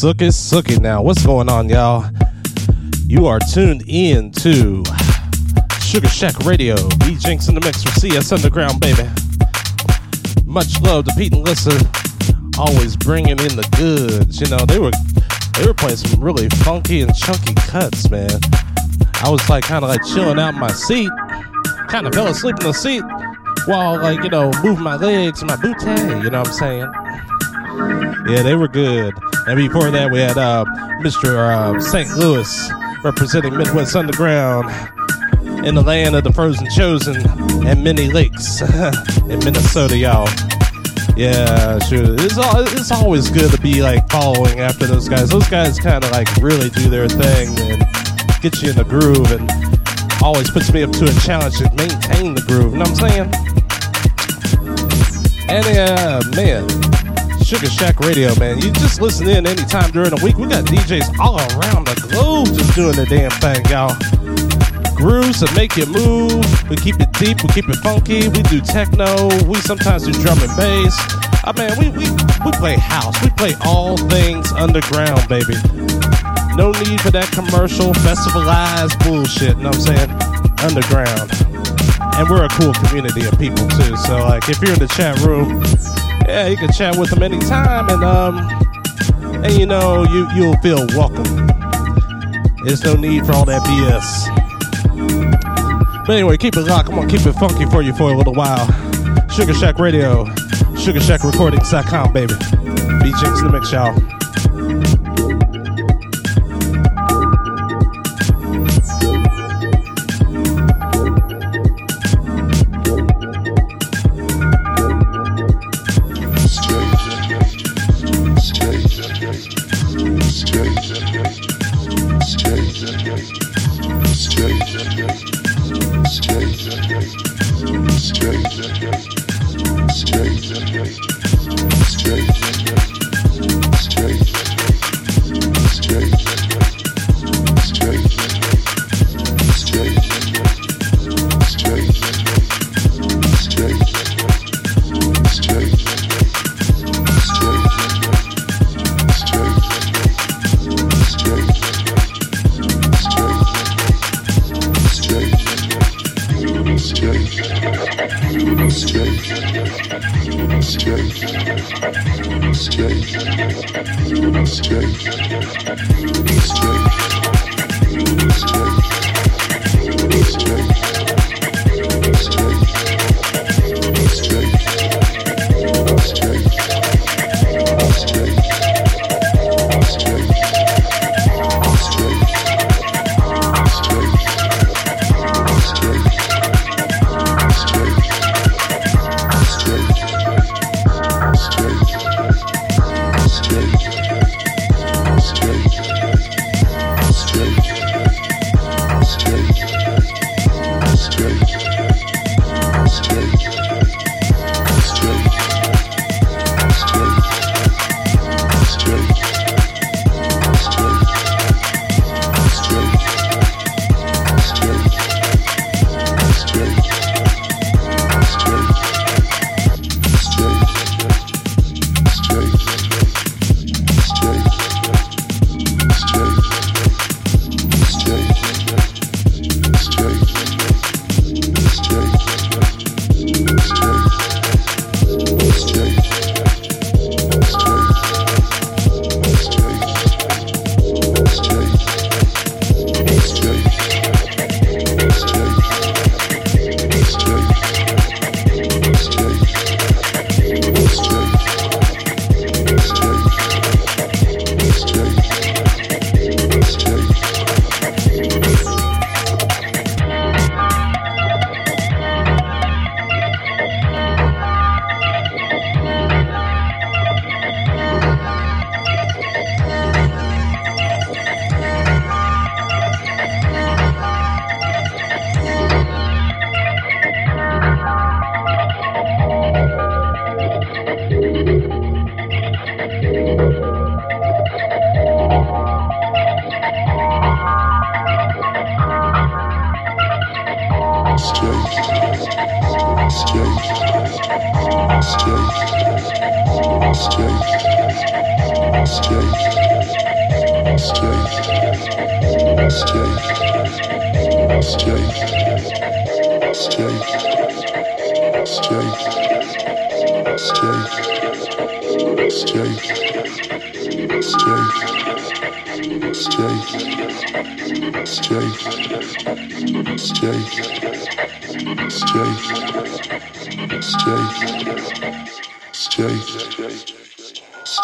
Sookie Sookie now. What's going on, y'all? You are tuned in to Sugar Shack Radio. B Jinx in the mix for CS Underground, baby. Much love to Pete and Lissa. Always bringing in the goods. You know, they were they were playing some really funky and chunky cuts, man. I was like kind of like chilling out in my seat. Kind of fell asleep in the seat while like, you know, moving my legs and my bootay, you know what I'm saying? Yeah, they were good. And before that, we had uh, Mr. Uh, St. Louis representing Midwest Underground in the land of the frozen chosen and many lakes in Minnesota, y'all. Yeah, sure. It's all, it's always good to be like following after those guys. Those guys kind of like really do their thing and get you in the groove and always puts me up to a challenge to maintain the groove. You know what I'm saying? And uh, man, Sugar Shack Radio, man. You just listen in anytime during the week. We got DJs all around the globe just doing their damn thing, y'all. Grooves that make you move. We keep it deep, we keep it funky. We do techno. We sometimes do drum and bass. I mean, we, we, we play house. We play all things underground, baby. No need for that commercial, festivalized bullshit. You know what I'm saying? Underground. And we're a cool community of people too. So like if you're in the chat room, yeah, you can chat with them anytime and um and you know you you'll feel welcome. There's no need for all that BS. But anyway, keep it locked. I'm gonna keep it funky for you for a little while. Sugar Shack Radio, SugarShackRecordings.com, baby. B Jinx in the mix, y'all.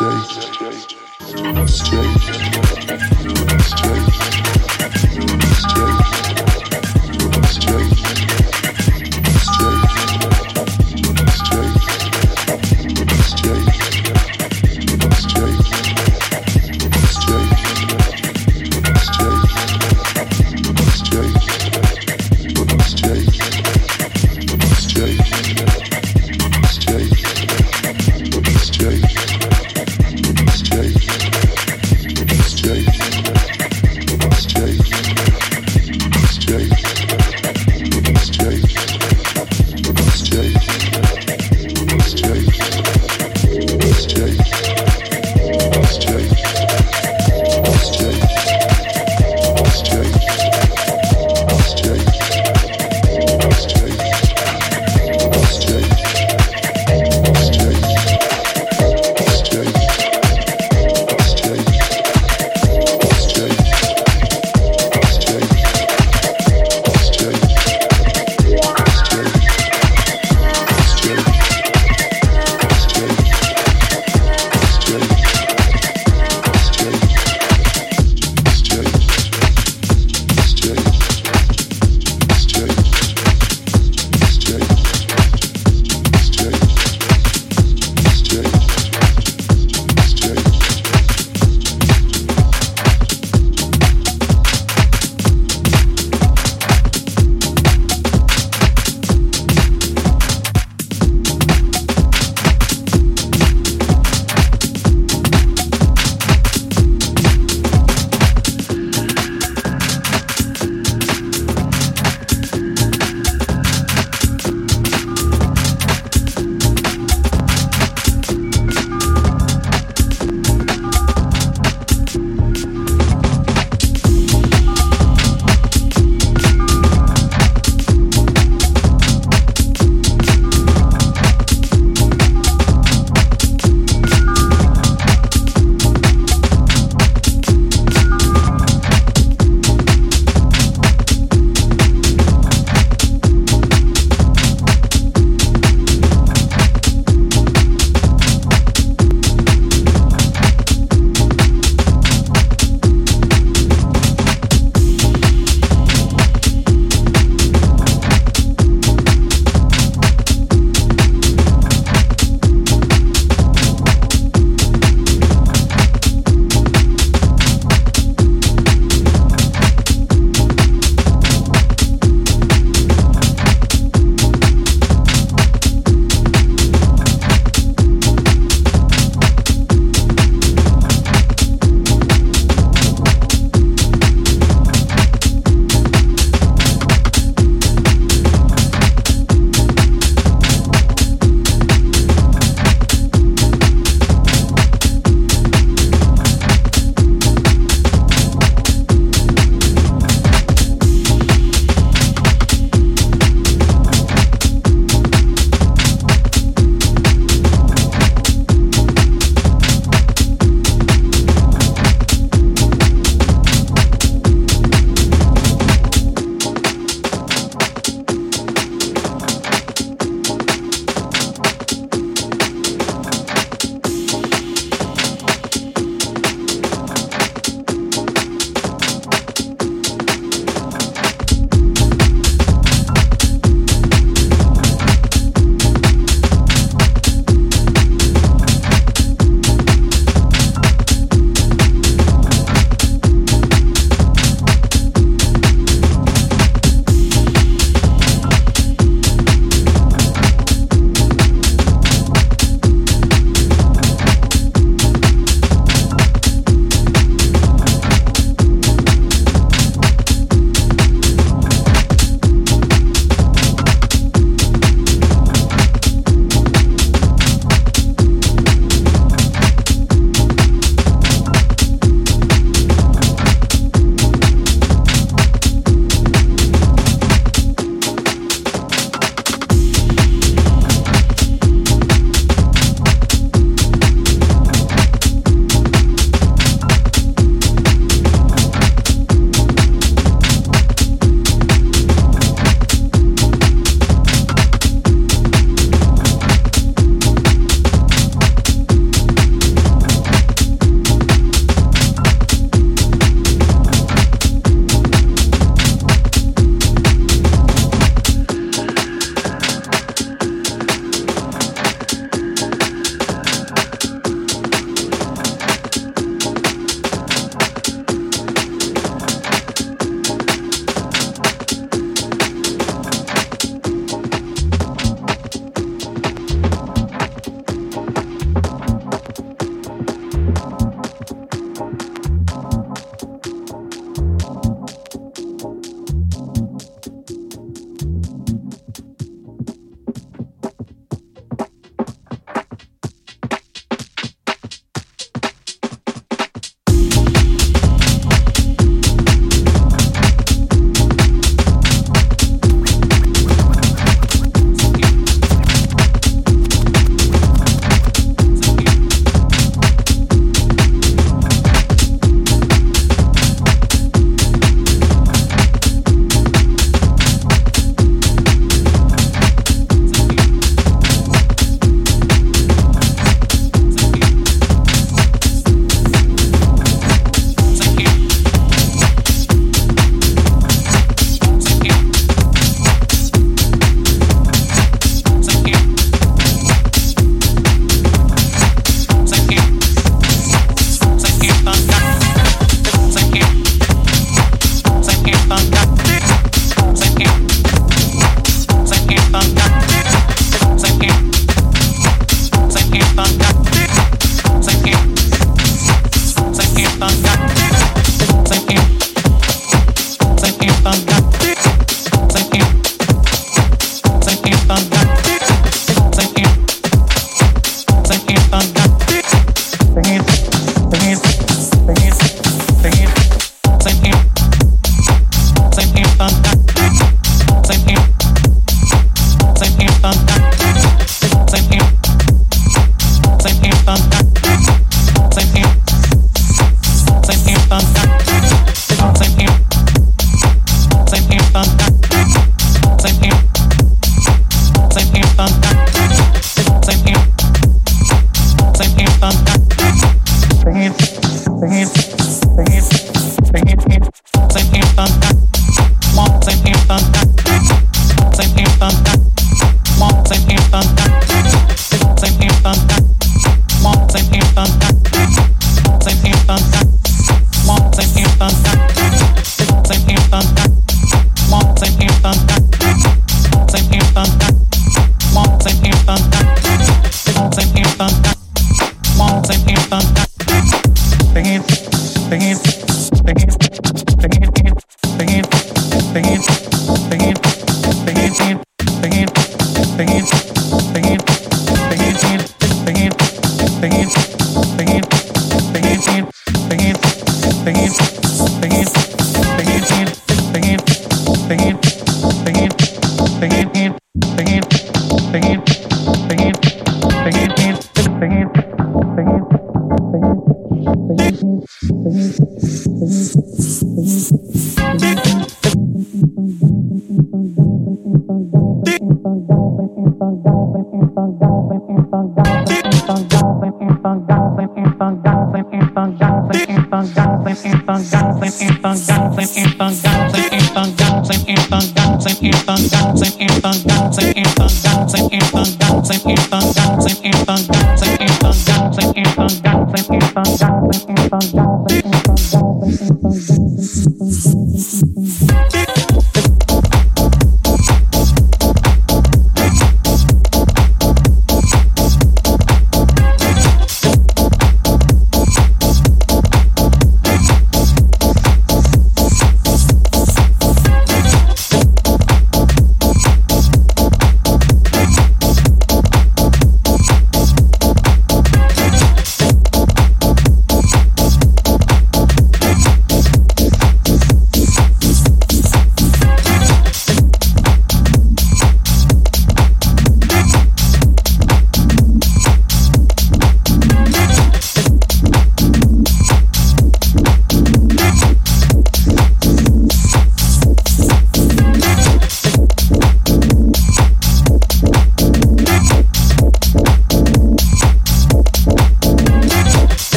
Stay.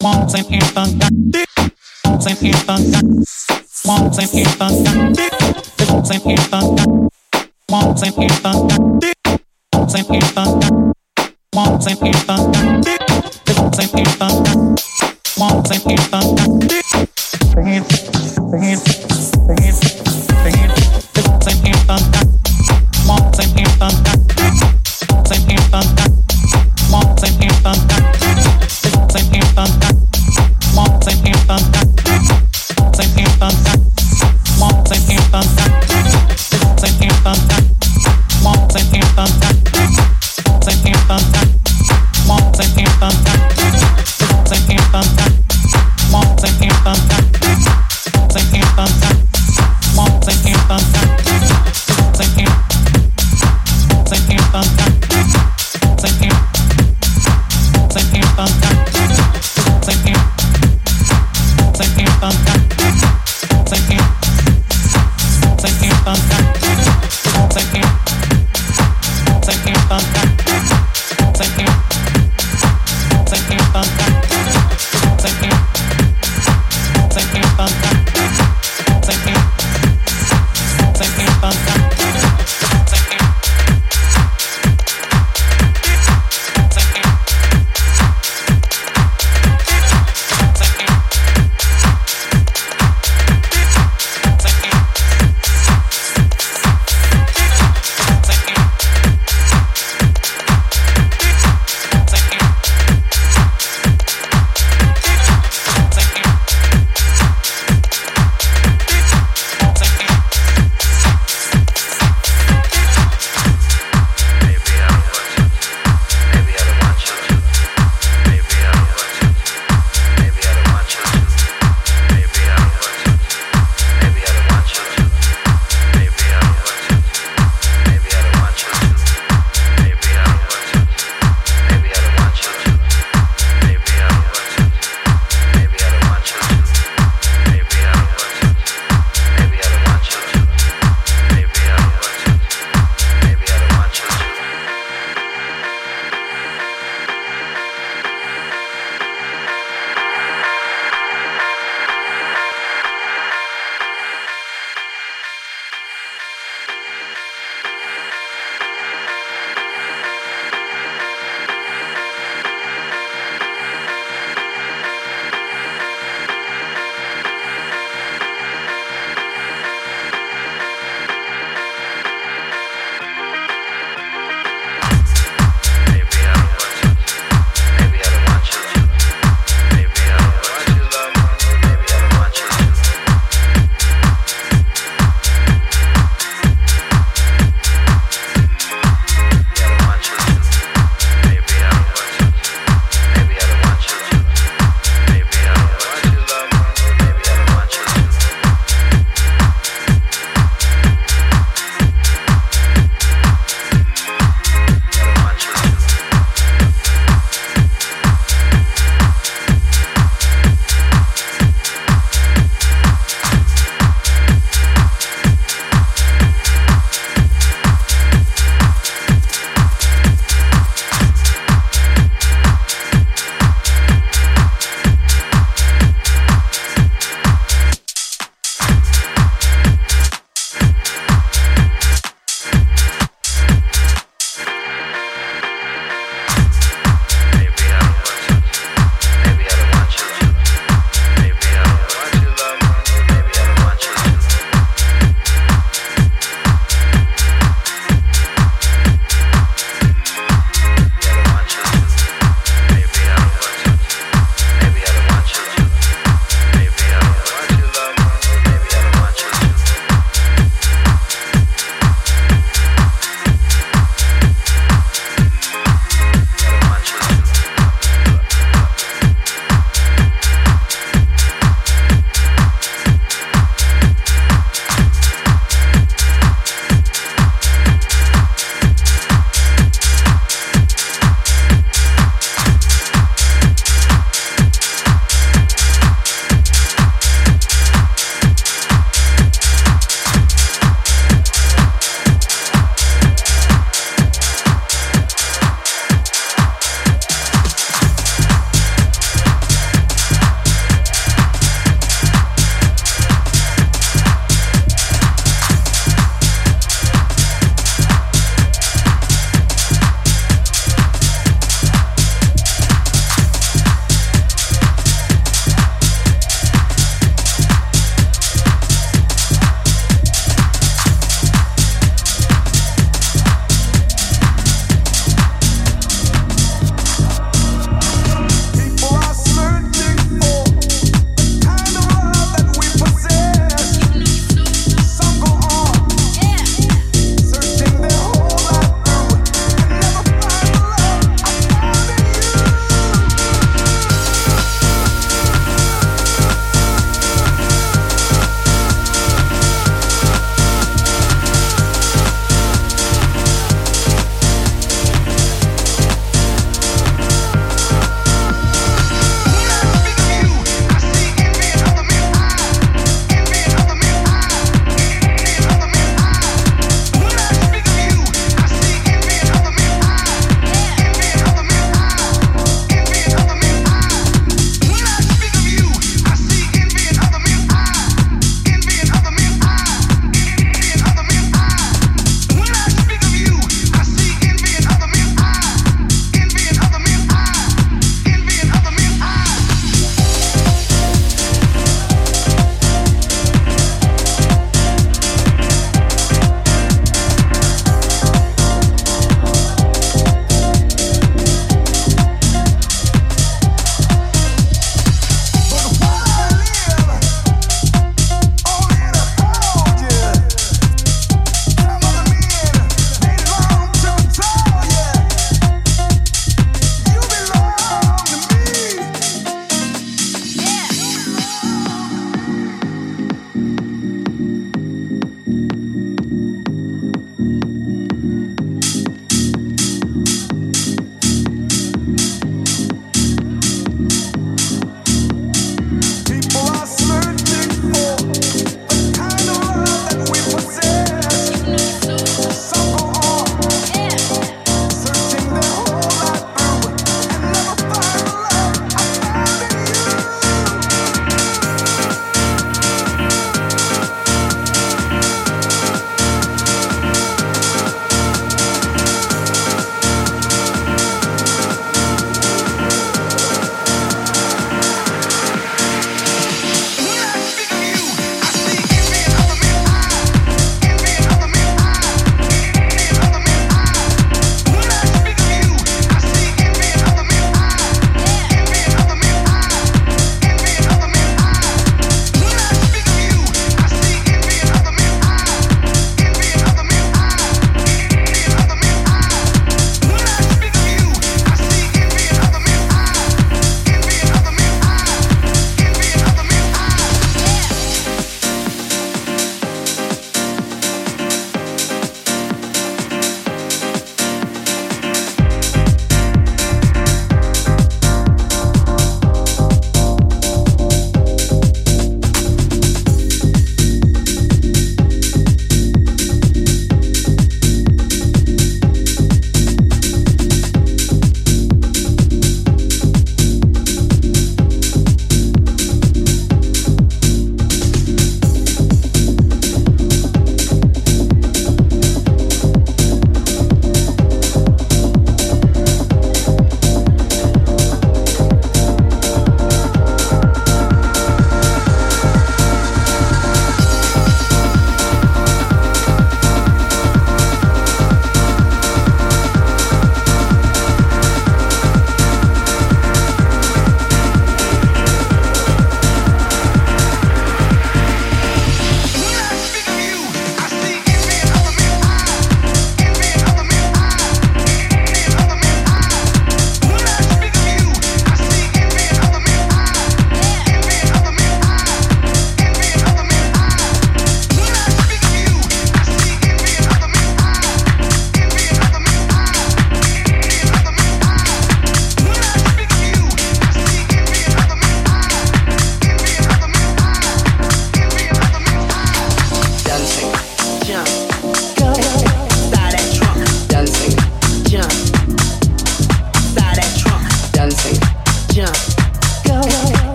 Walls and anthem got dick. Walls and anthem got Walls and anthem got dick. Walls and anthem got Walls and anthem got dick. Walls and anthem got and anthem got.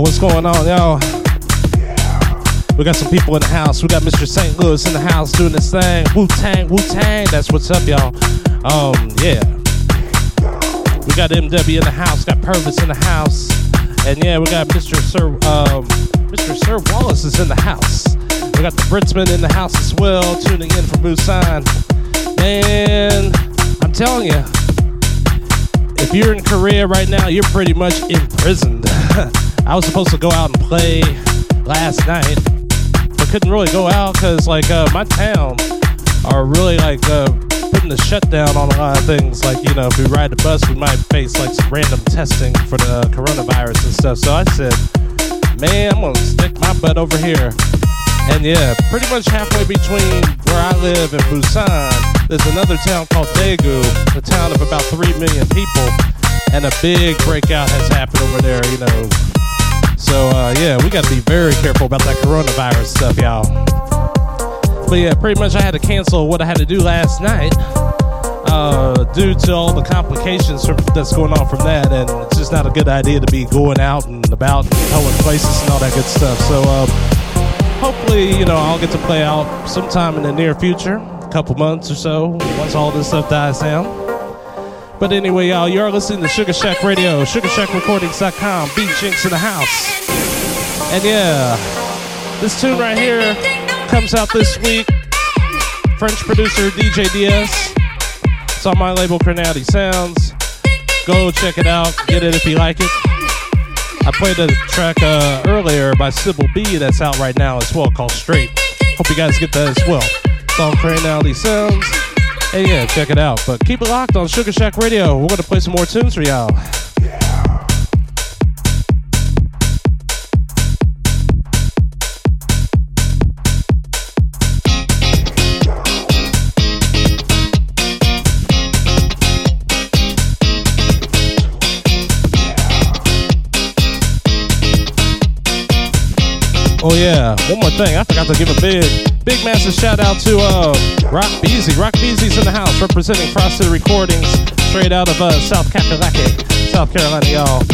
What's going on, y'all? We got some people in the house. We got Mr. St. Louis in the house doing this thing. Wu Tang, Wu Tang. That's what's up, y'all. Um, yeah. We got MW in the house. Got Purvis in the house. And yeah, we got Mr. Sir, um, Mr. Sir Wallace is in the house. We got the Britsman in the house as well, tuning in from Busan. Man, I'm telling you, if you're in Korea right now, you're pretty much imprisoned. I was supposed to go out and play last night, but couldn't really go out because like uh, my town are really like uh, putting the shutdown on a lot of things. Like you know, if we ride the bus, we might face like some random testing for the coronavirus and stuff. So I said, man, I'm gonna stick my butt over here. And yeah, pretty much halfway between where I live and Busan, there's another town called Daegu, a town of about 3 million people. And a big breakout has happened over there, you know. So uh, yeah, we got to be very careful about that coronavirus stuff, y'all. But yeah, pretty much I had to cancel what I had to do last night uh, due to all the complications from, that's going on from that. And it's just not a good idea to be going out and about and going places and all that good stuff. So, uh, hopefully, you know, I'll get to play out sometime in the near future, a couple months or so, once all this stuff dies down. But anyway, y'all, you are listening to Sugar Shack Radio, SugarShackRecordings.com, Beat Jinx in the house. And yeah, this tune right here comes out this week. French producer DJ DS. It's on my label, Cronality Sounds. Go check it out, get it if you like it. I played a track uh, earlier by Sybil B that's out right now as well called Straight. Hope you guys get that as well. It's on Cranality Sounds. Hey, yeah, check it out. But keep it locked on Sugar Shack Radio. We're going to play some more tunes for y'all. Oh yeah, one more thing. I forgot to give a big, big massive shout out to uh, Rock Beasy. Rock Beasy's in the house representing Frosted Recordings, straight out of uh, South South Carolina, y'all.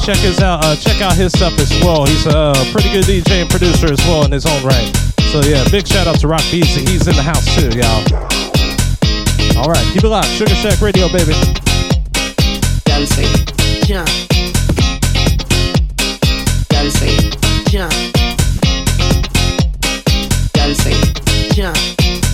Check his out. Uh, check out his stuff as well. He's a pretty good DJ and producer as well in his own right. So yeah, big shout out to Rock Beasy. He's in the house too, y'all. All right, keep it locked. Sugar Shack Radio, baby. Dancing, jump. Dancing, jump. Dancing, jump.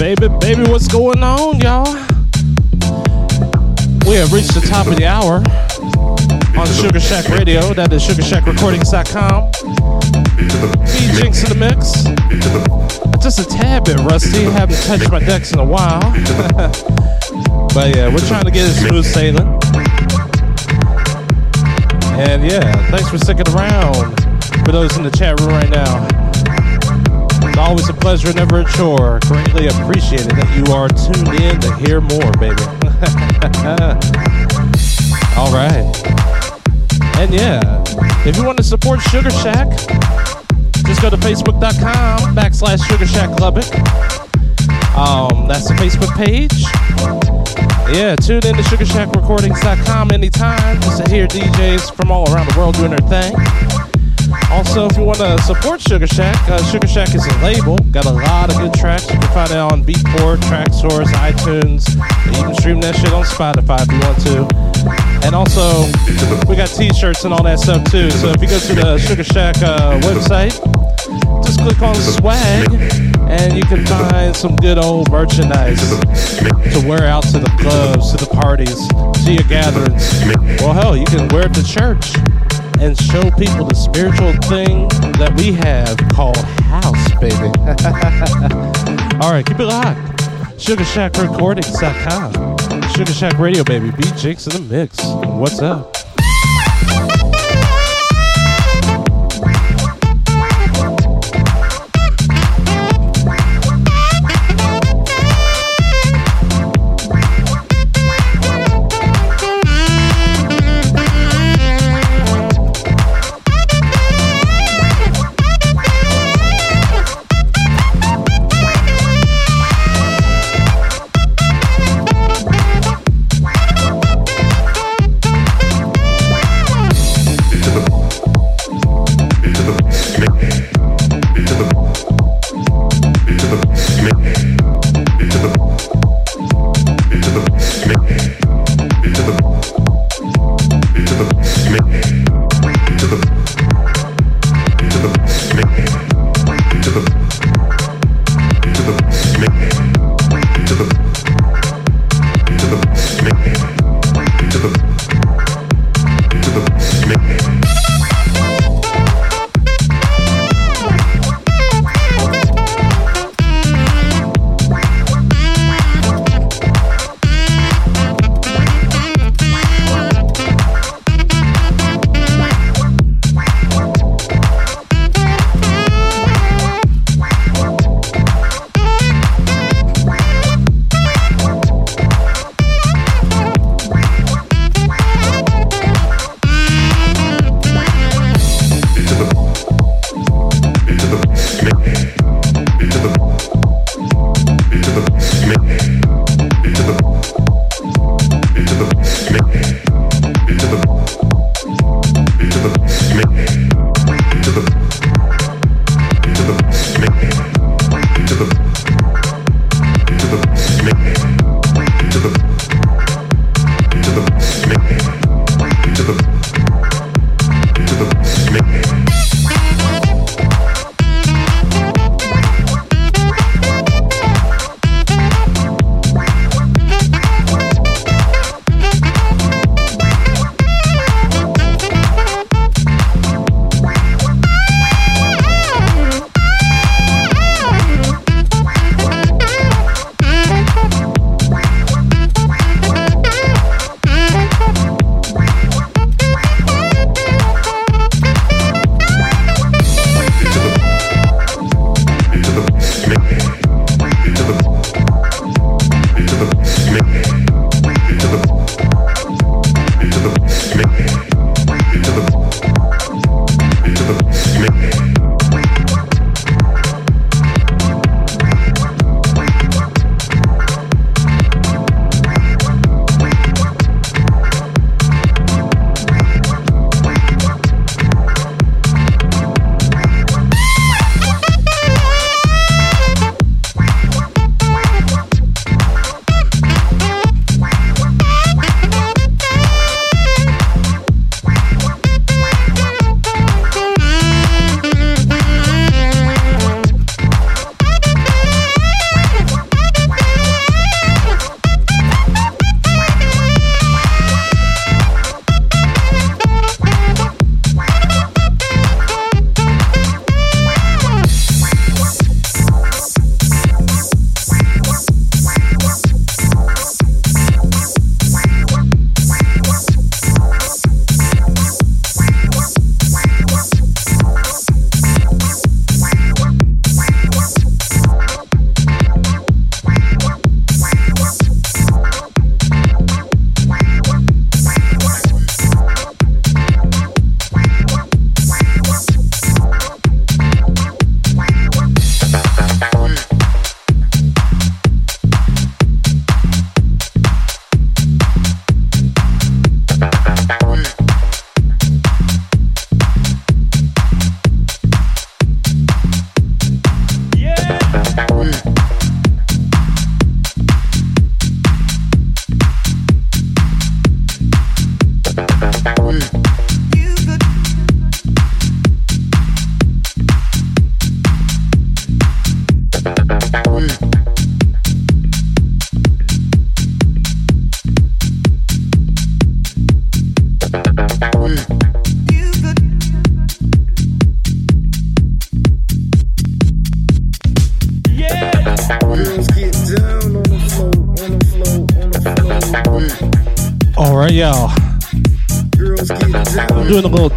Baby, baby, what's going on, y'all? We have reached the top of the hour on Sugar Shack Radio. That is sugarshackrecordings.com. B Jinx in the mix. Just a tad bit rusty. Haven't touched my decks in a while. but yeah, we're trying to get it smooth sailing. And yeah, thanks for sticking around for those in the chat room right now. It's always a pleasure, never a chore. Greatly appreciated that you are tuned in to hear more, baby. All right. And yeah, if you want to support Sugar Shack, just go to facebook.com backslash Sugar Shack Lubbock. Um, that's the Facebook page. Yeah, tune in to SugarShackRecordings.com anytime just to hear DJs from all around the world doing their thing. Also, if you want to support Sugar Shack, uh, Sugar Shack is a label. Got a lot of good tracks. You can find it on Beatport, Traxsource, iTunes. You can stream that shit on Spotify if you want to. And also, we got t-shirts and all that stuff too. So if you go to the Sugar Shack uh, website, just click on swag and you can find some good old merchandise to wear out to the clubs, to the parties, to your gatherings. Well, hell, you can wear it to church and show people the spiritual thing that we have called house, baby. All right, keep it locked. SugarShackRecordings.com. Sugar Shack Radio, baby. B Jinx in the mix. What's up?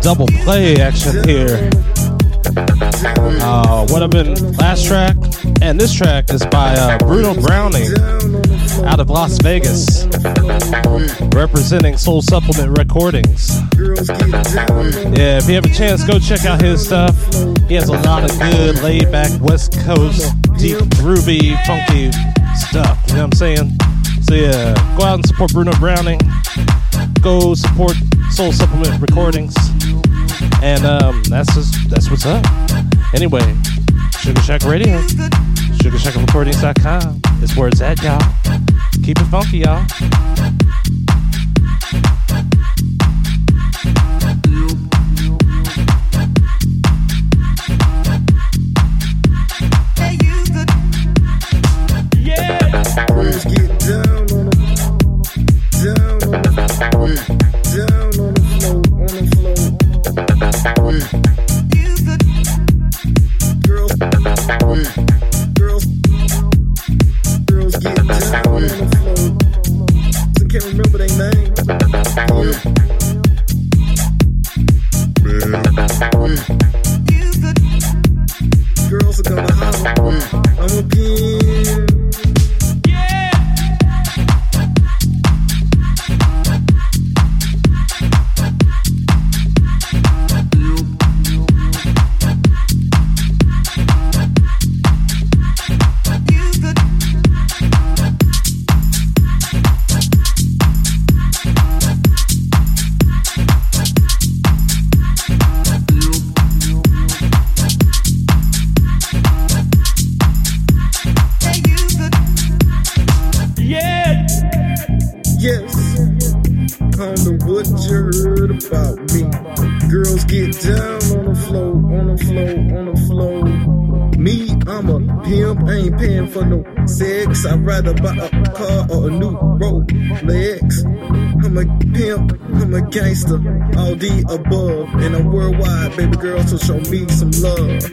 Double play action here. Uh, what I've been last track and this track is by uh, Bruno Browning out of Las Vegas, representing Soul Supplement Recordings. Yeah, if you have a chance, go check out his stuff. He has a lot of good, laid back West Coast, deep, groovy, funky stuff. You know what I'm saying? So yeah, go out and support Bruno Browning. Go support Soul Supplement Recordings. And um, that's just, that's what's up. Anyway, Sugar Shack Radio, SugarShackRecordings.com is where it's at, y'all. Keep it funky, y'all. Girls rather buy a car or a new Rolex. I'm a pimp, I'm a gangster, all the above. And I'm worldwide, baby girl, so show me some love.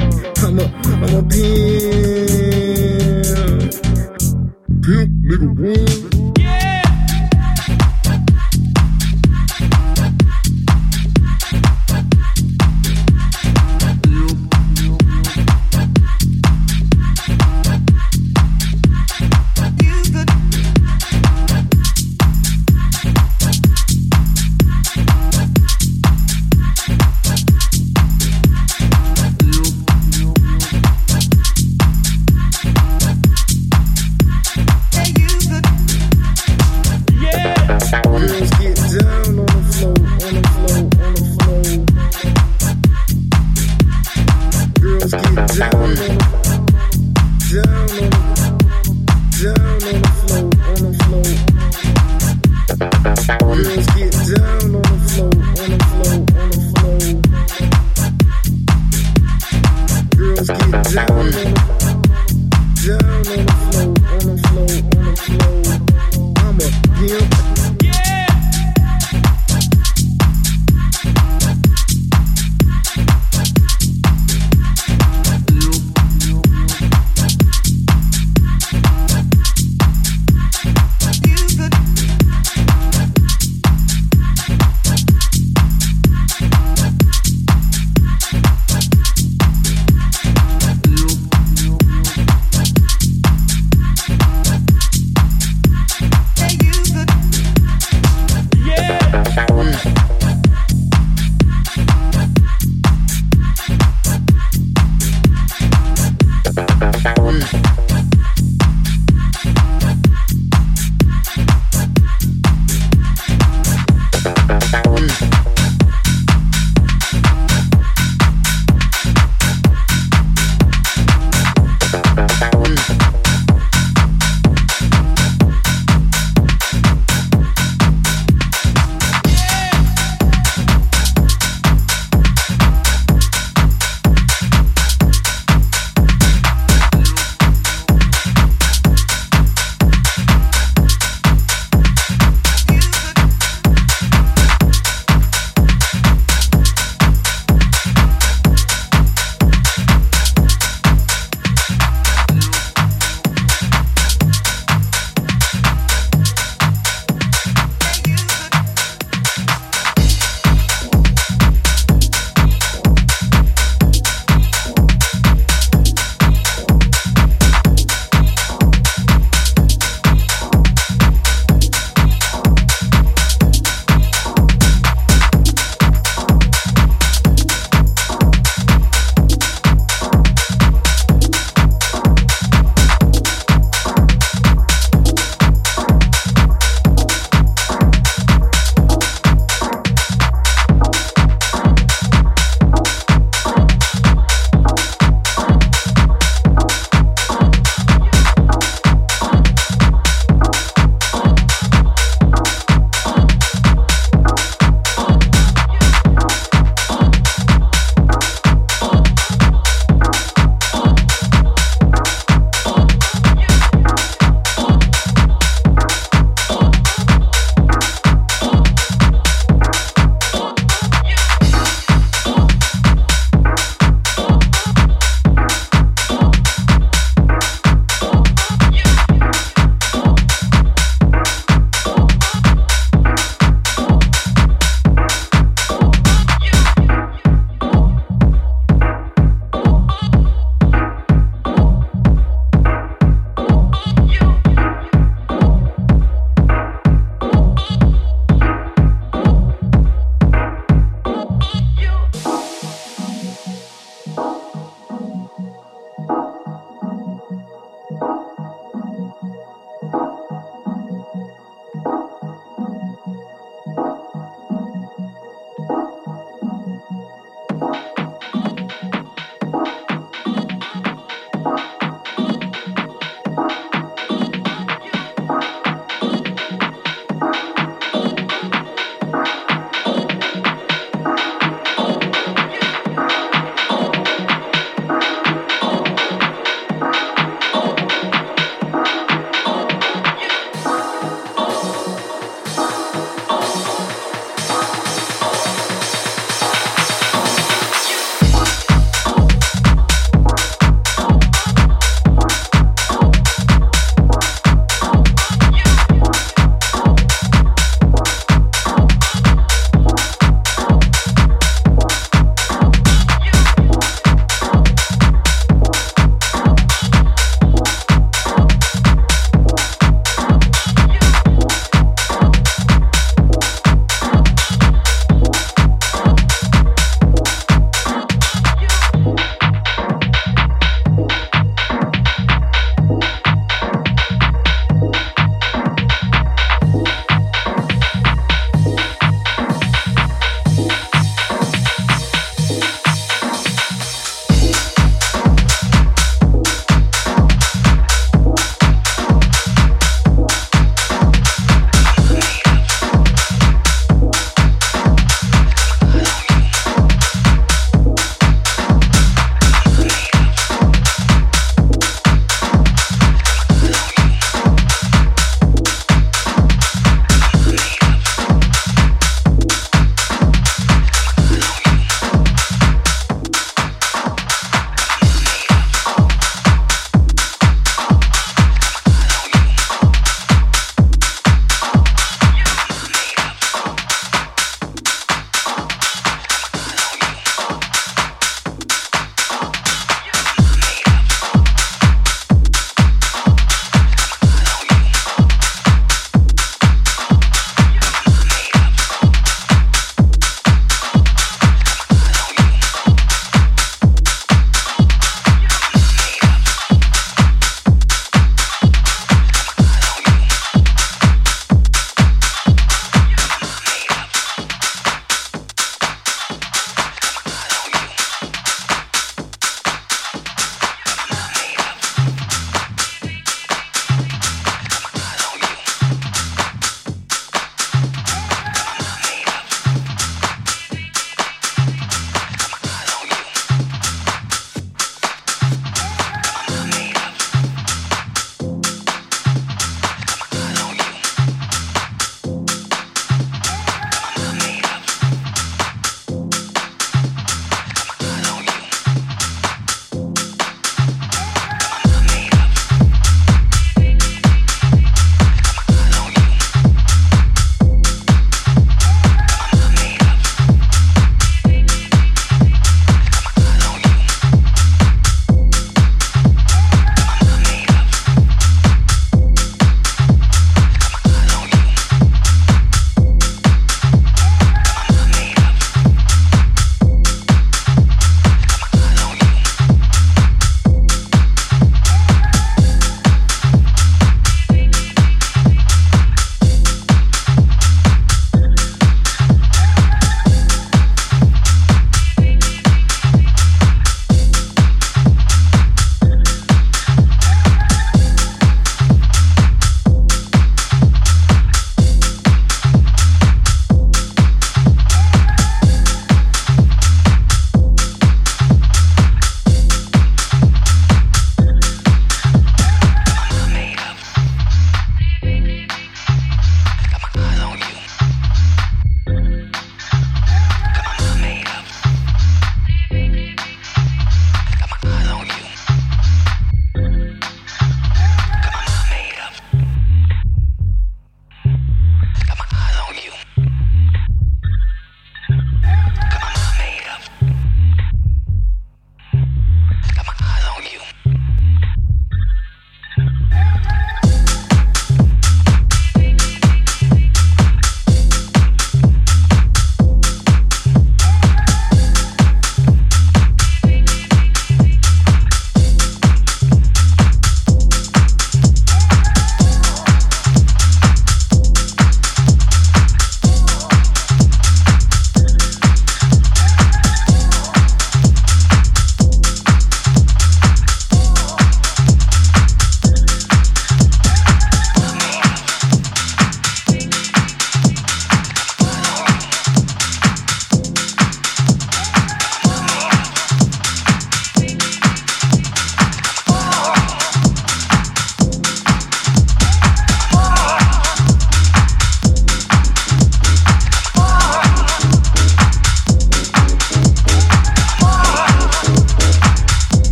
I'm a, I'm a pimp. Pimp, nigga, one.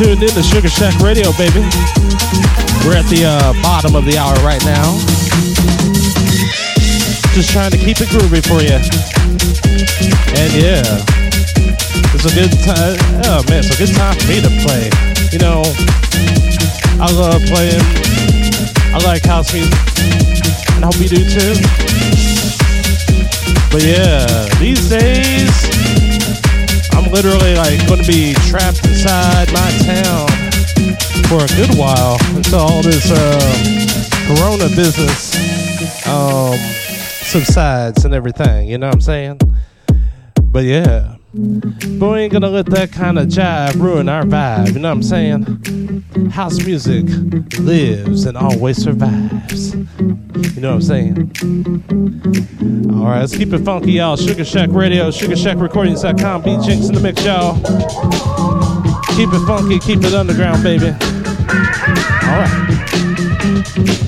Tuned in to Sugar Shack Radio, baby. We're at the uh, bottom of the hour right now. Just trying to keep it groovy for you. And yeah, it's a good time. Oh man, it's a good time for me to play. You know, I love playing. I like house music, and I hope you do too. But yeah, these days, literally like going to be trapped inside my town for a good while until all this uh, Corona business um, subsides and everything. You know what I'm saying? But yeah. But we ain't gonna let that kind of jive ruin our vibe, you know what I'm saying? House music lives and always survives. You know what I'm saying? Alright, let's keep it funky, y'all. Sugar Shack Radio, SugarShackRecordings.com, B Jinx in the mix, y'all. Keep it funky, keep it underground, baby. Alright.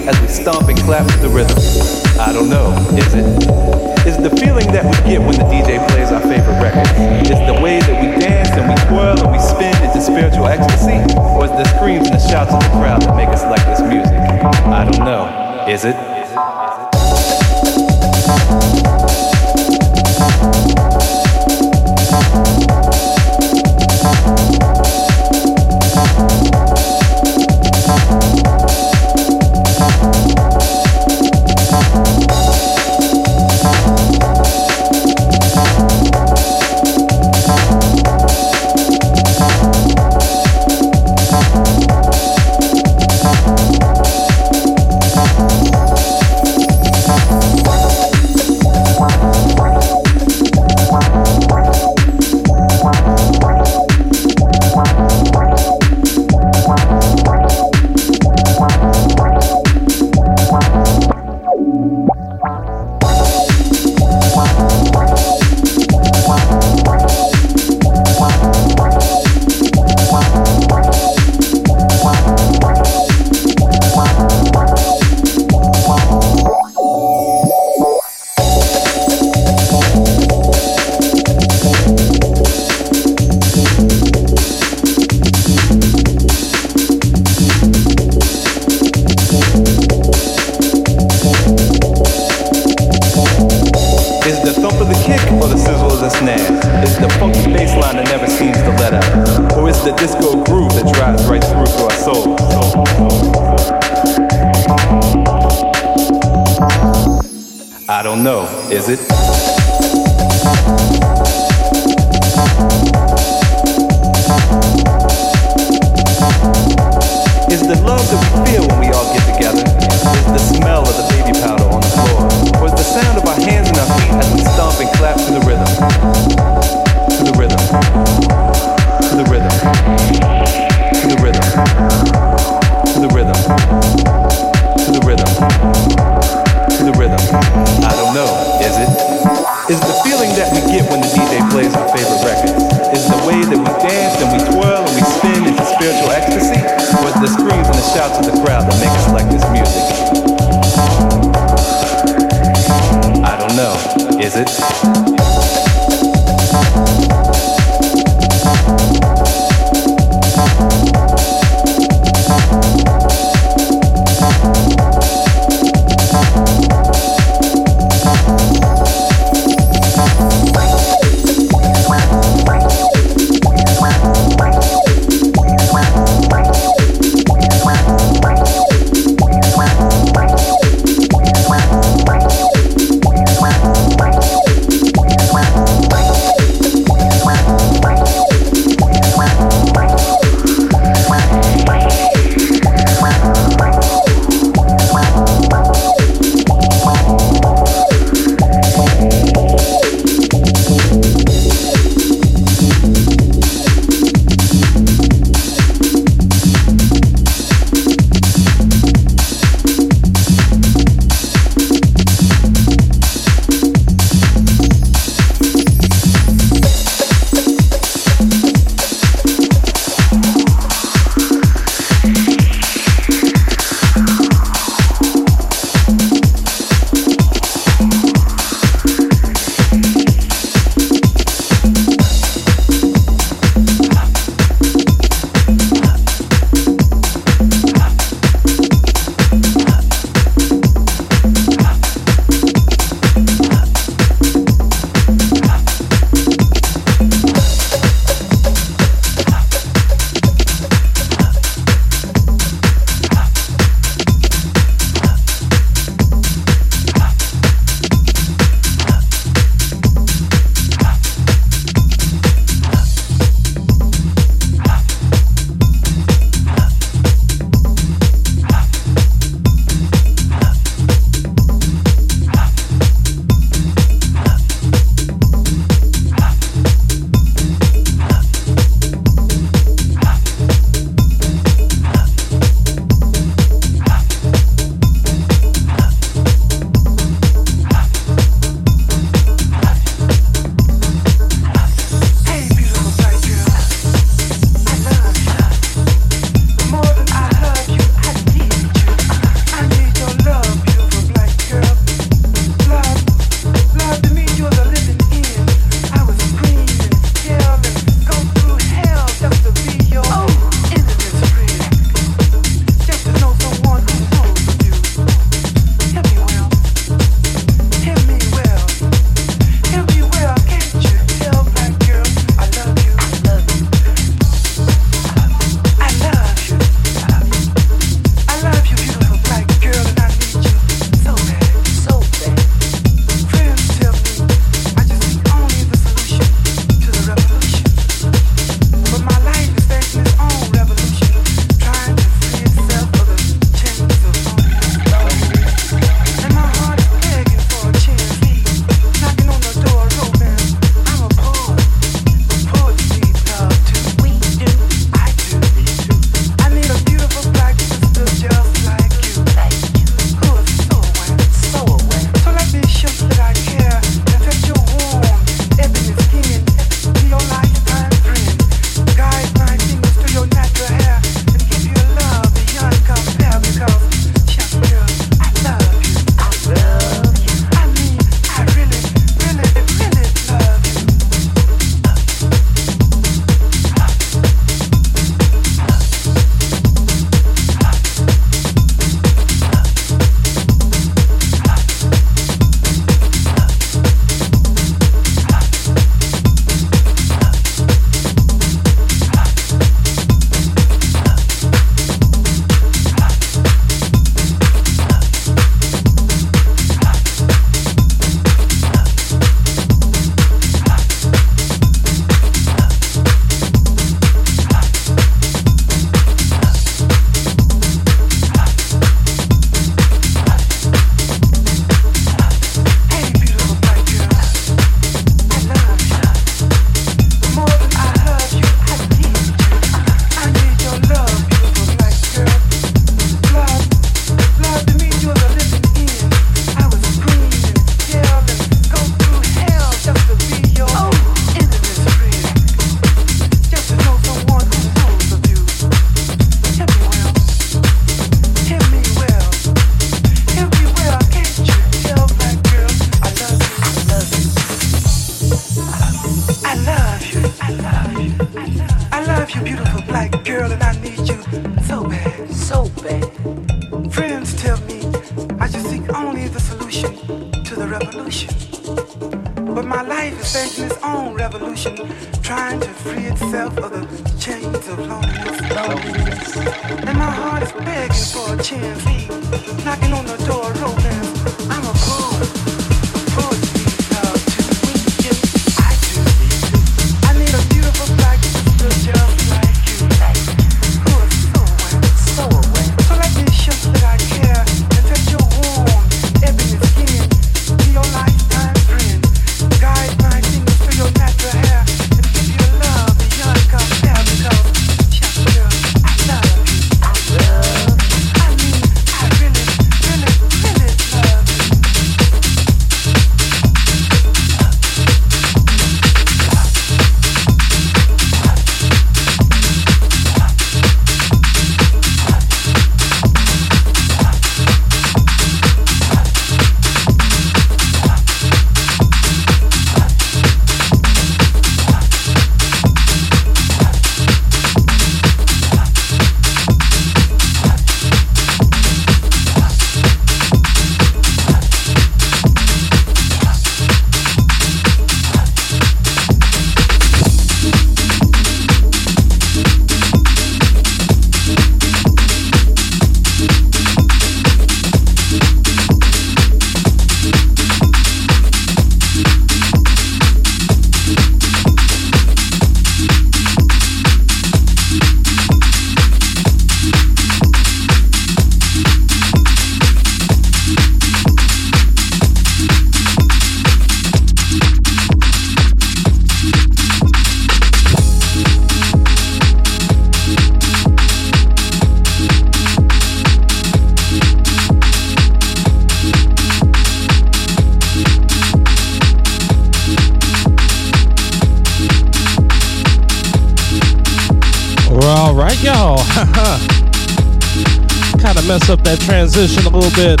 Bit.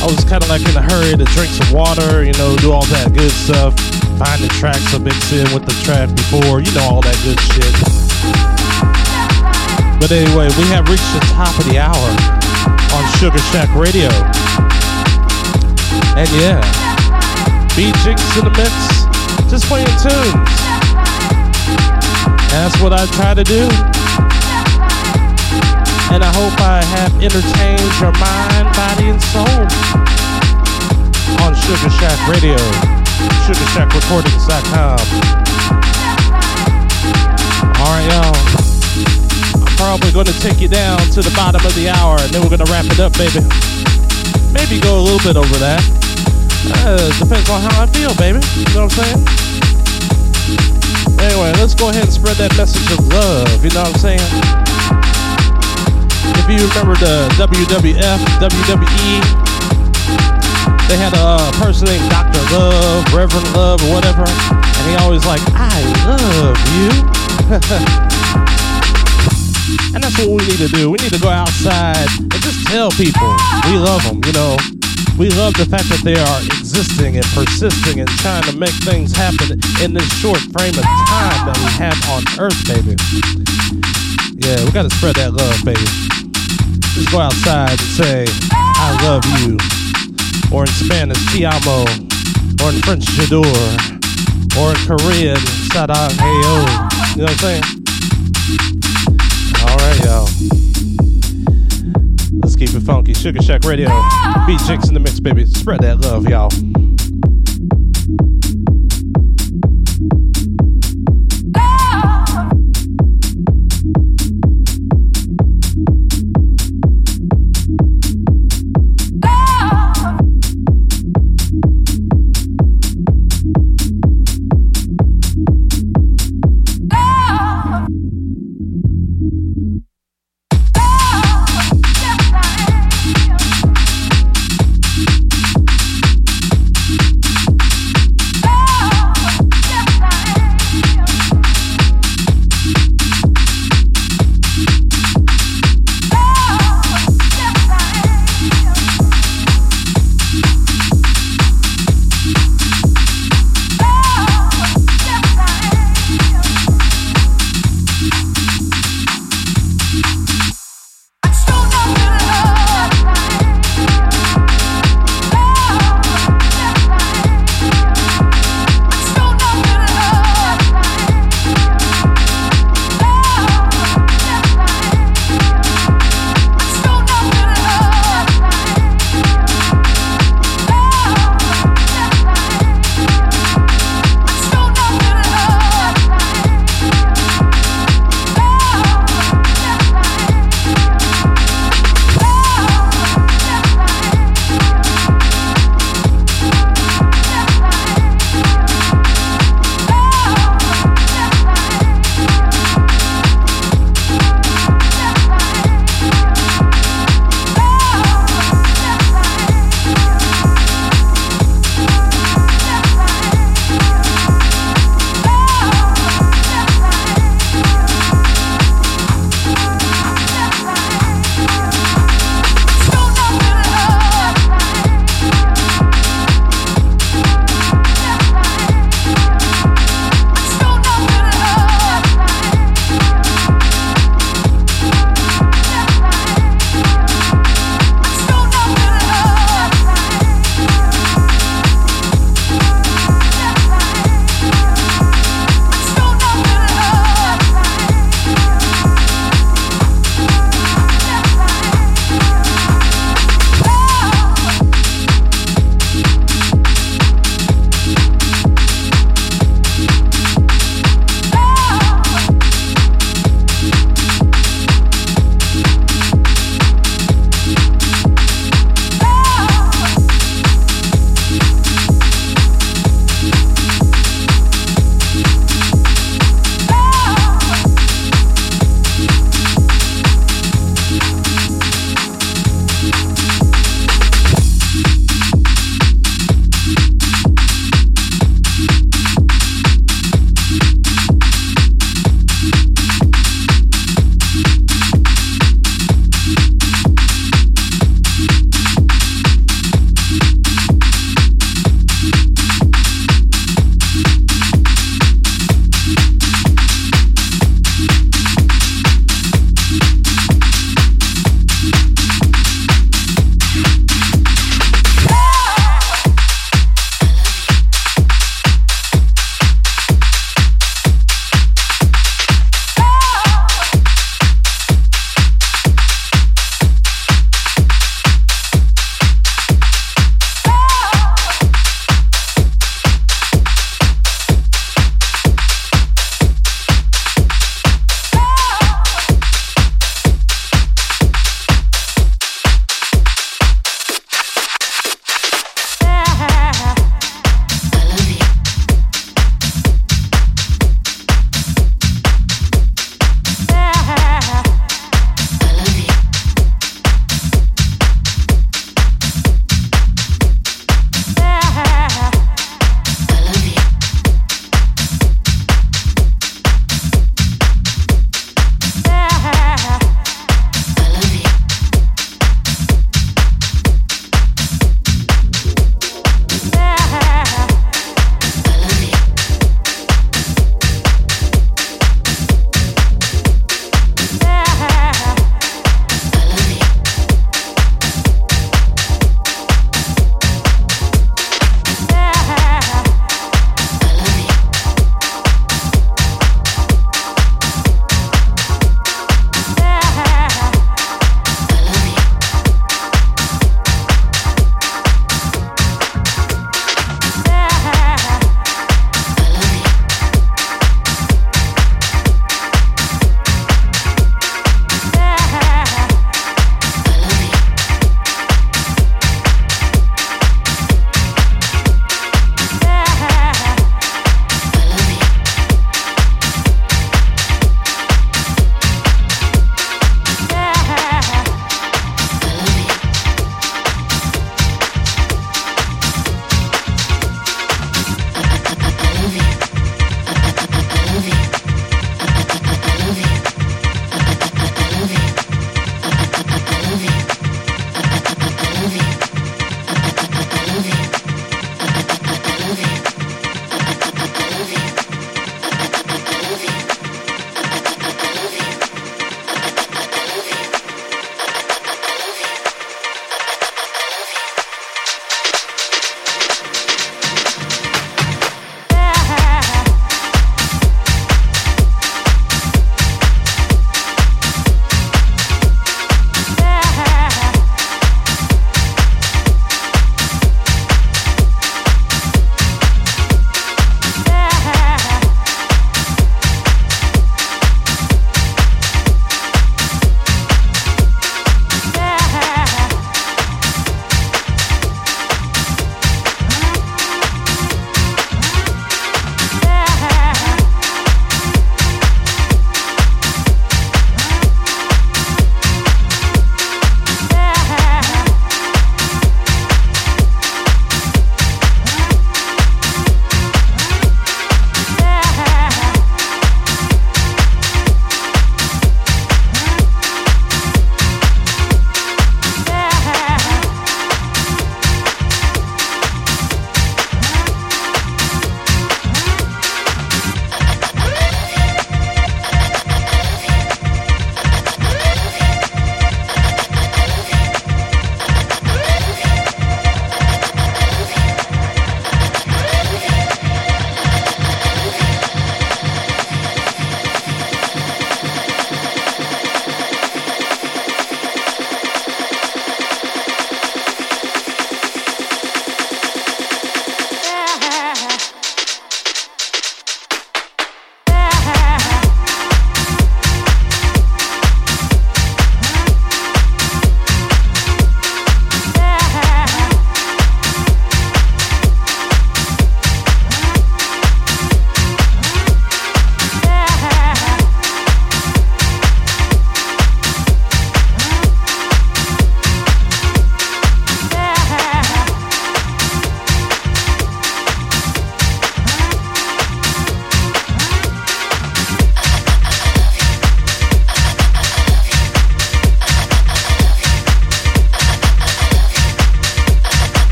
I was kind of like in a hurry to drink some water, you know, do all that good stuff. Find the tracks I mix in with the track before, you know, all that good shit. But anyway, we have reached the top of the hour on Sugar Shack Radio. And yeah, B Jinx in the mix, just playing tunes. That's what I try to do. And I hope I have entertained your mind, body, and soul on Sugar Shack Radio, SugarShackRecordings.com. All right, y'all. I'm probably going to take you down to the bottom of the hour, and then we're going to wrap it up, baby. Maybe go a little bit over that. Uh, depends on how I feel, baby. You know what I'm saying? Anyway, let's go ahead and spread that message of love. You know what I'm saying? You remember the WWF, WWE, they had a uh, person named Dr. Love, Reverend Love, or whatever, and he always like, I love you. and that's what we need to do. We need to go outside and just tell people we love them, you know. We love the fact that they are existing and persisting and trying to make things happen in this short frame of time that we have on Earth, baby. Yeah, we gotta spread that love, baby. Just go outside and say, I love you. Or in Spanish, Ti amo. Or in French, j'adore. Or in Korean, sarang heyo. You know what I'm saying? Alright, y'all. Let's keep it funky. Sugar Shack Radio. B Jinx in the mix, baby. Spread that love, y'all.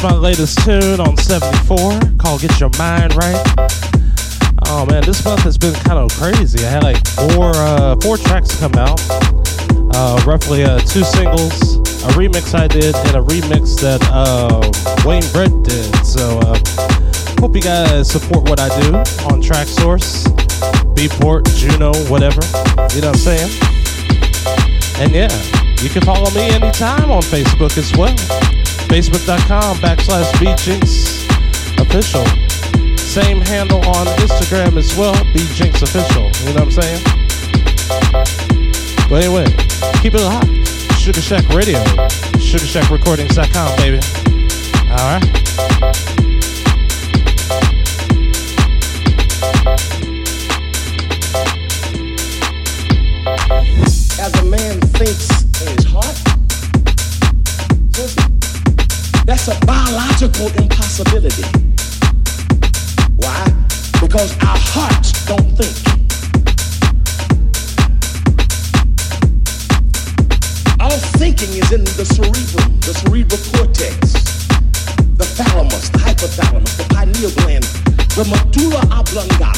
My latest tune on 74 called Get Your Mind Right. Oh man, this month has been kind of crazy. I had like four uh, four tracks come out, uh, roughly uh, two singles, a remix I did, and a remix that uh, Wayne Brett did. So uh, hope you guys support what I do on Traxsource, Beatport, Juno, whatever. You know what I'm saying? And yeah, you can follow me anytime on Facebook as well. Facebook.com backslash BJinx official. Same handle on Instagram as well, BJinx official. You know what I'm saying? But anyway, keep it hot. Sugar Shack Radio. sugar shack SugarShackRecordings.com, baby. Alright. Because our hearts don't think. Our thinking is in the cerebrum, the cerebral cortex, the thalamus, the hypothalamus, the pineal gland, the medulla oblongata.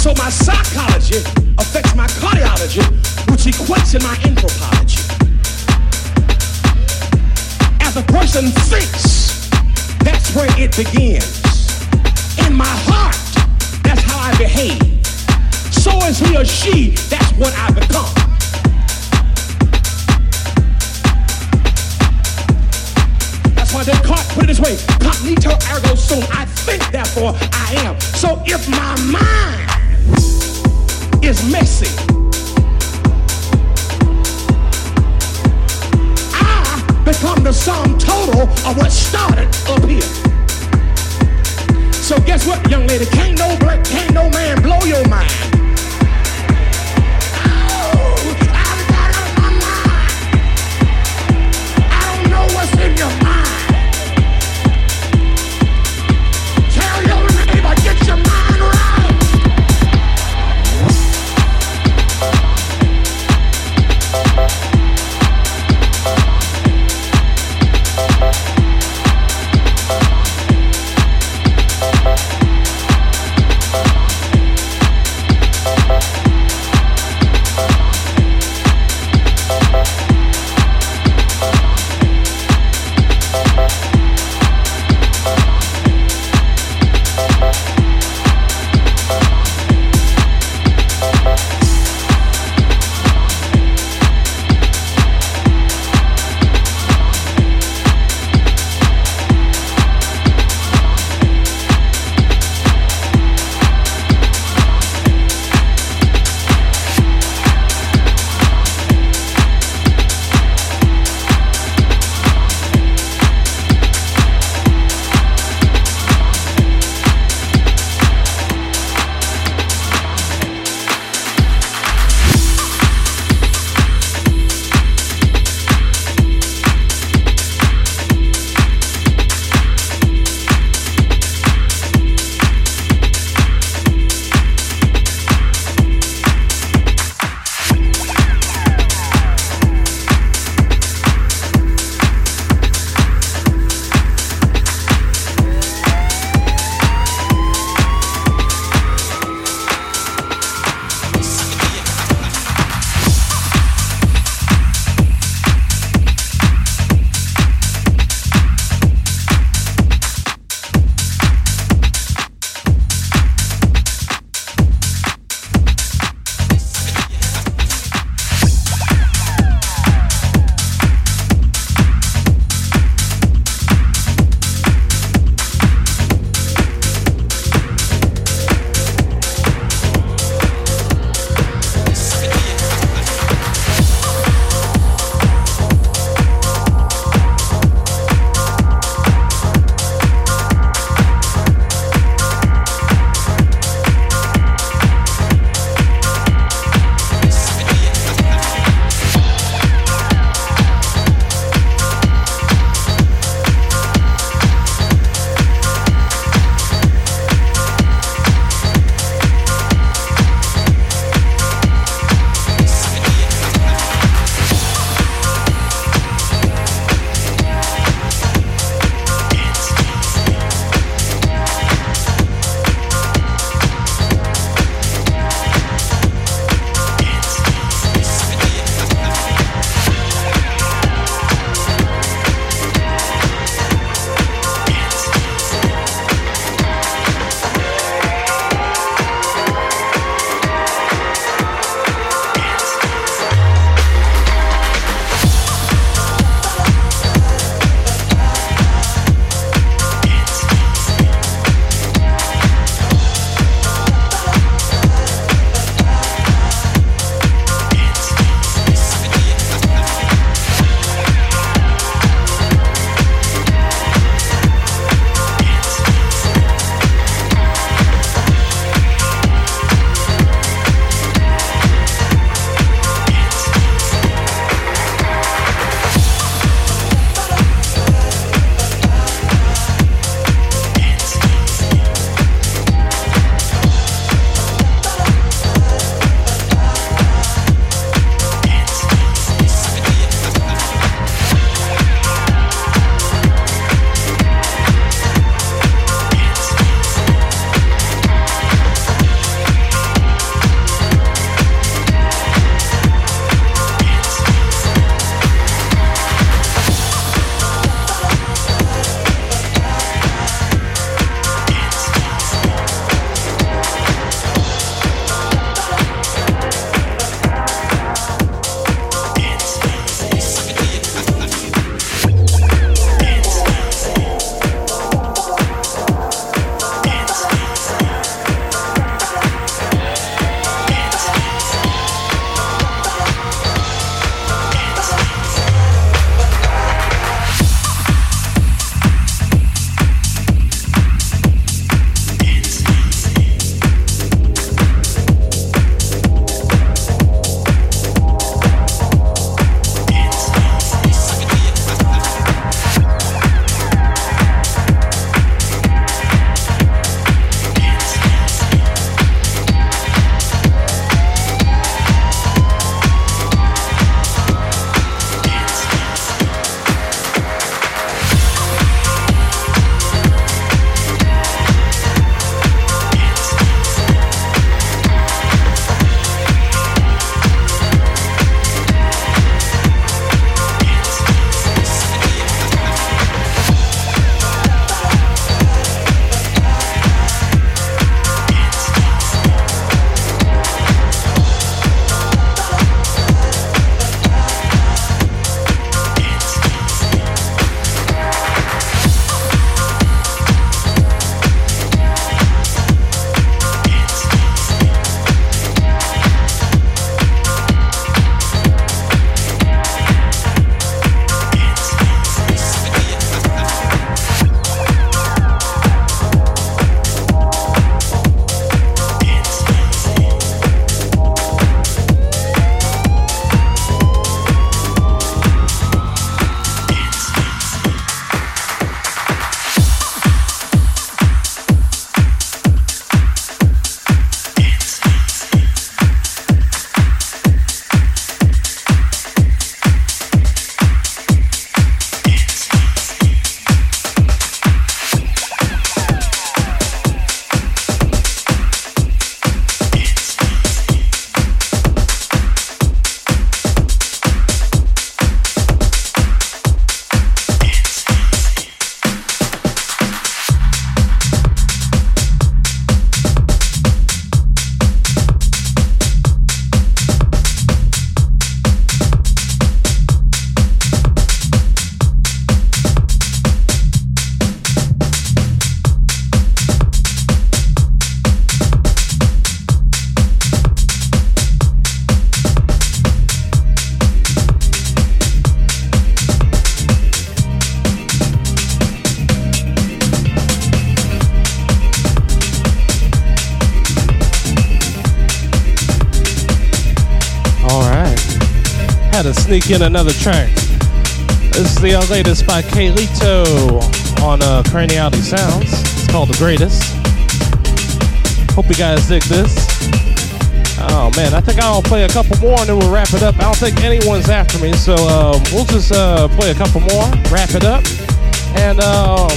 So my psychology affects my cardiology, which equates in my anthropology. A person thinks, that's where it begins. In my heart, that's how I behave. So is he or she, that's what I become. That's why Descartes put it this way, cognito ergo sum. I think, therefore I am. So if my mind guess what, sneak in another track. This is the latest by Kalito on uh, Craniality Sounds. It's called The Greatest. Hope you guys dig this. Oh man, I think I'll play a couple more and then we'll wrap it up. I don't think anyone's after me, so um, we'll just uh, play a couple more, wrap it up, and um,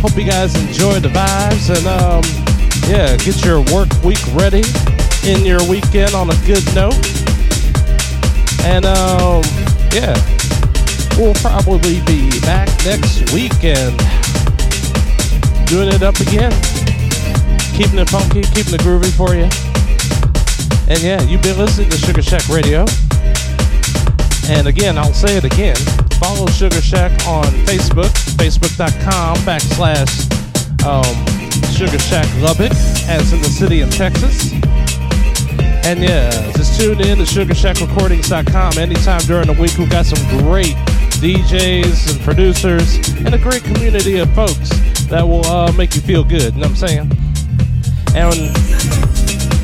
hope you guys enjoy the vibes and um, yeah, get your work week ready in your weekend on a good note. And um, yeah, we'll probably be back next weekend doing it up again, keeping it funky, keeping it groovy for you. And yeah, you've been listening to Sugar Shack Radio. And again, I'll say it again. Follow Sugar Shack on Facebook, facebook.com backslash um, Sugar Shack Lubbock, as in the city of Texas. And yeah, tune in to SugarShackRecordings.com anytime during the week. We've got some great DJs and producers and a great community of folks that will uh, make you feel good. You know what I'm saying? And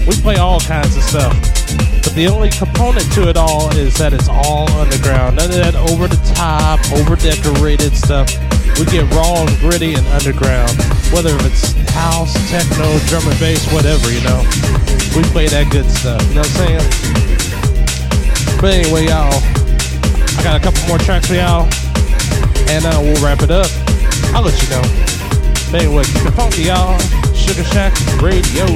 we play all kinds of stuff. But the only component to it all is that it's all underground. None of that over the top, over decorated stuff. We get raw and gritty and underground. Whether it's house, techno, drum and bass, whatever, you know. We play that good stuff. You know what I'm saying? But anyway, y'all, I got a couple more tracks for y'all. And uh, we'll wrap it up. I'll let you know. But anyway, keep it funky, y'all. Sugar Shack Radio.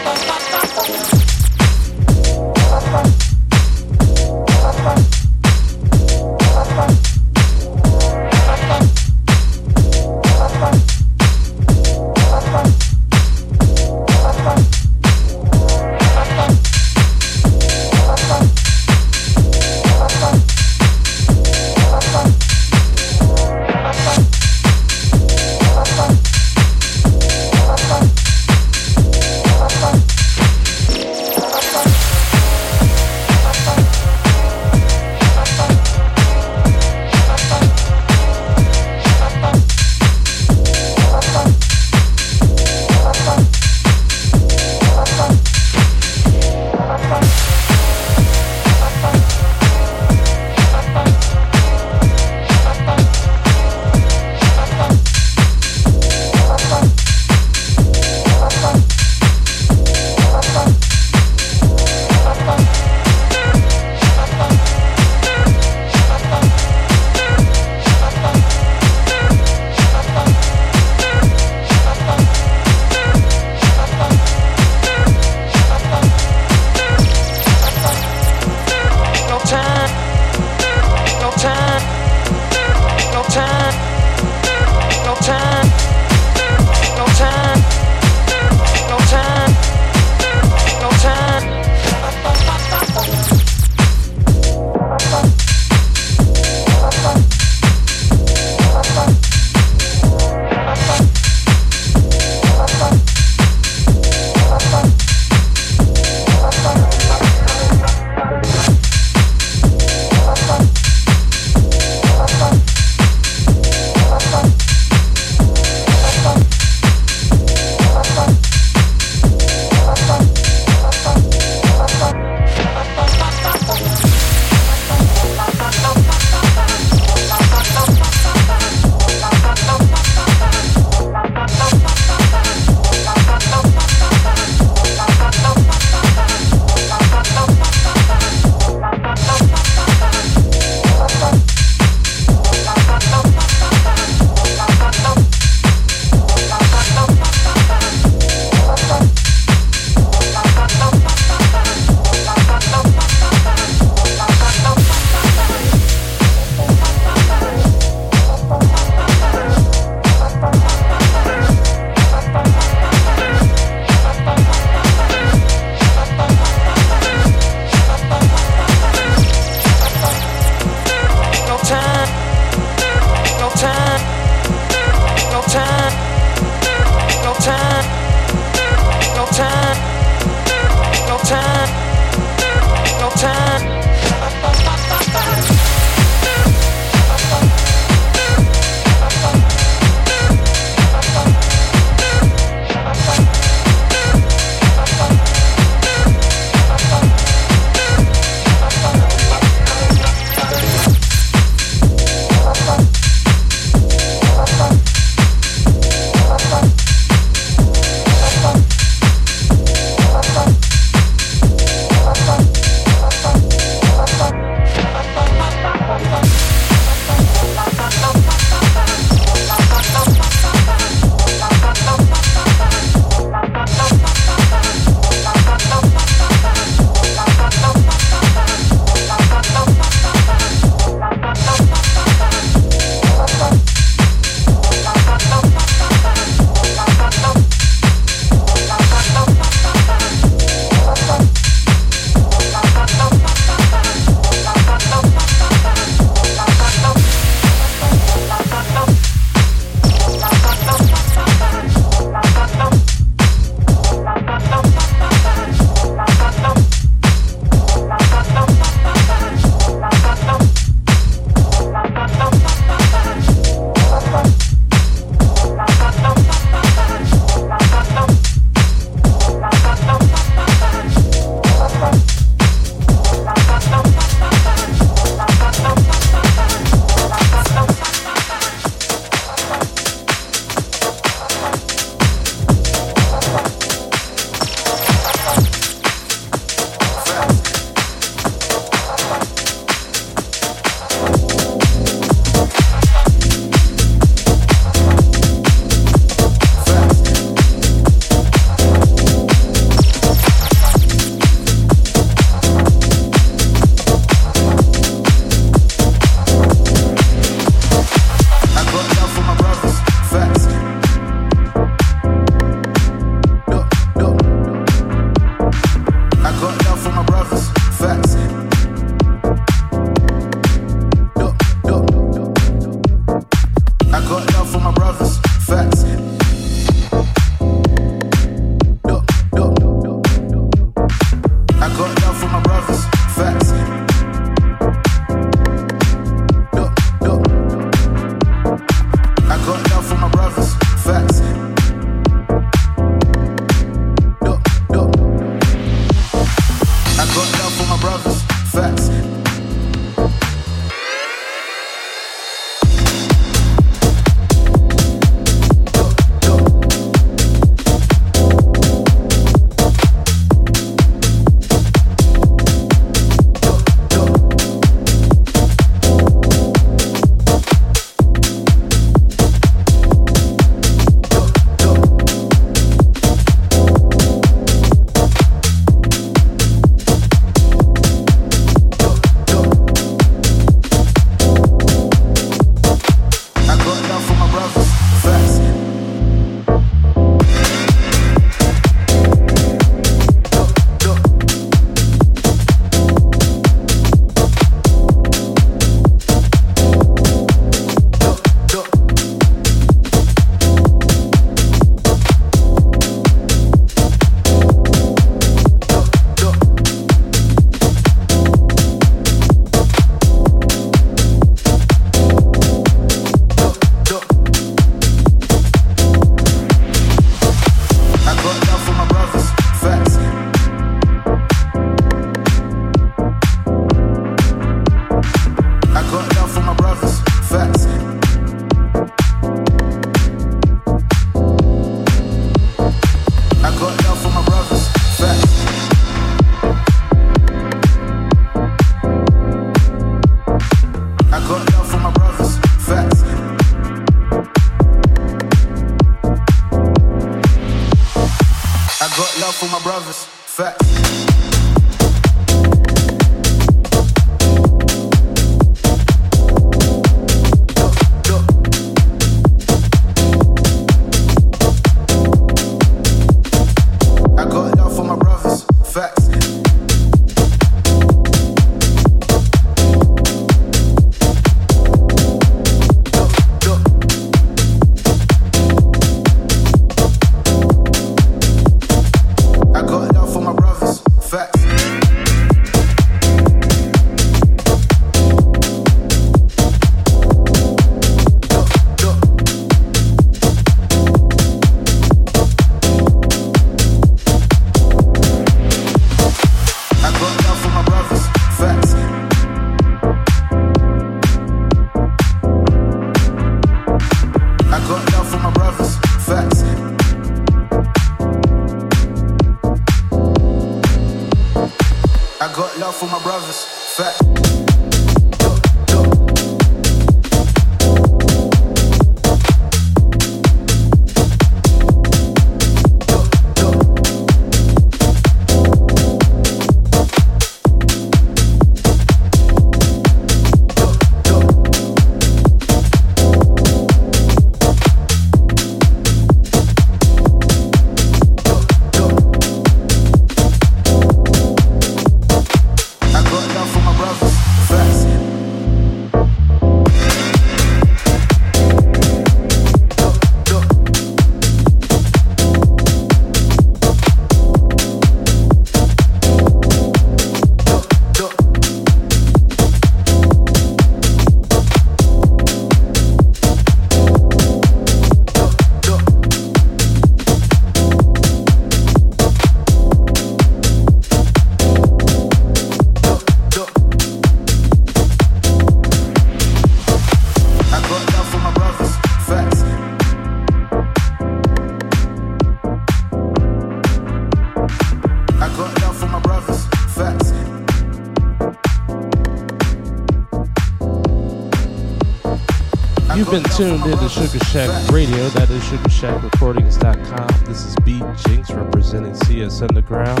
Tuned into Sugar Shack Radio. That is SugarShackRecordings.com. This is B Jinx representing CS Underground.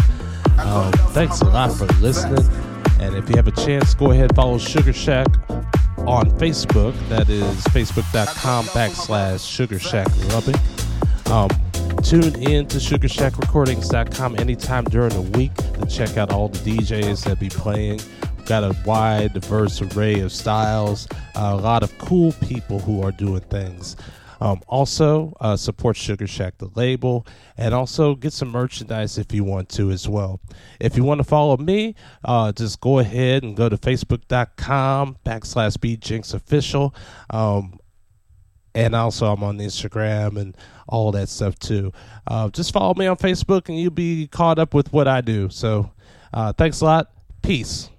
Um, thanks a lot for listening. And if you have a chance, go ahead follow Sugar Shack on Facebook. That is Facebook.com backslash Sugar Shack Lubbock. Um, tune in to SugarShackRecordings.com anytime during the week to check out all the DJs that be playing. We've got a wide, diverse array of styles, a lot of cool people who are doing things. Um, also, uh, support Sugar Shack, the label, and also get some merchandise if you want to as well. If you want to follow me, uh, just go ahead and go to facebook.com backslash bjinxofficial. Um, and also I'm on Instagram and all that stuff too. Uh, just follow me on Facebook and you'll be caught up with what I do. So uh, thanks a lot. Peace.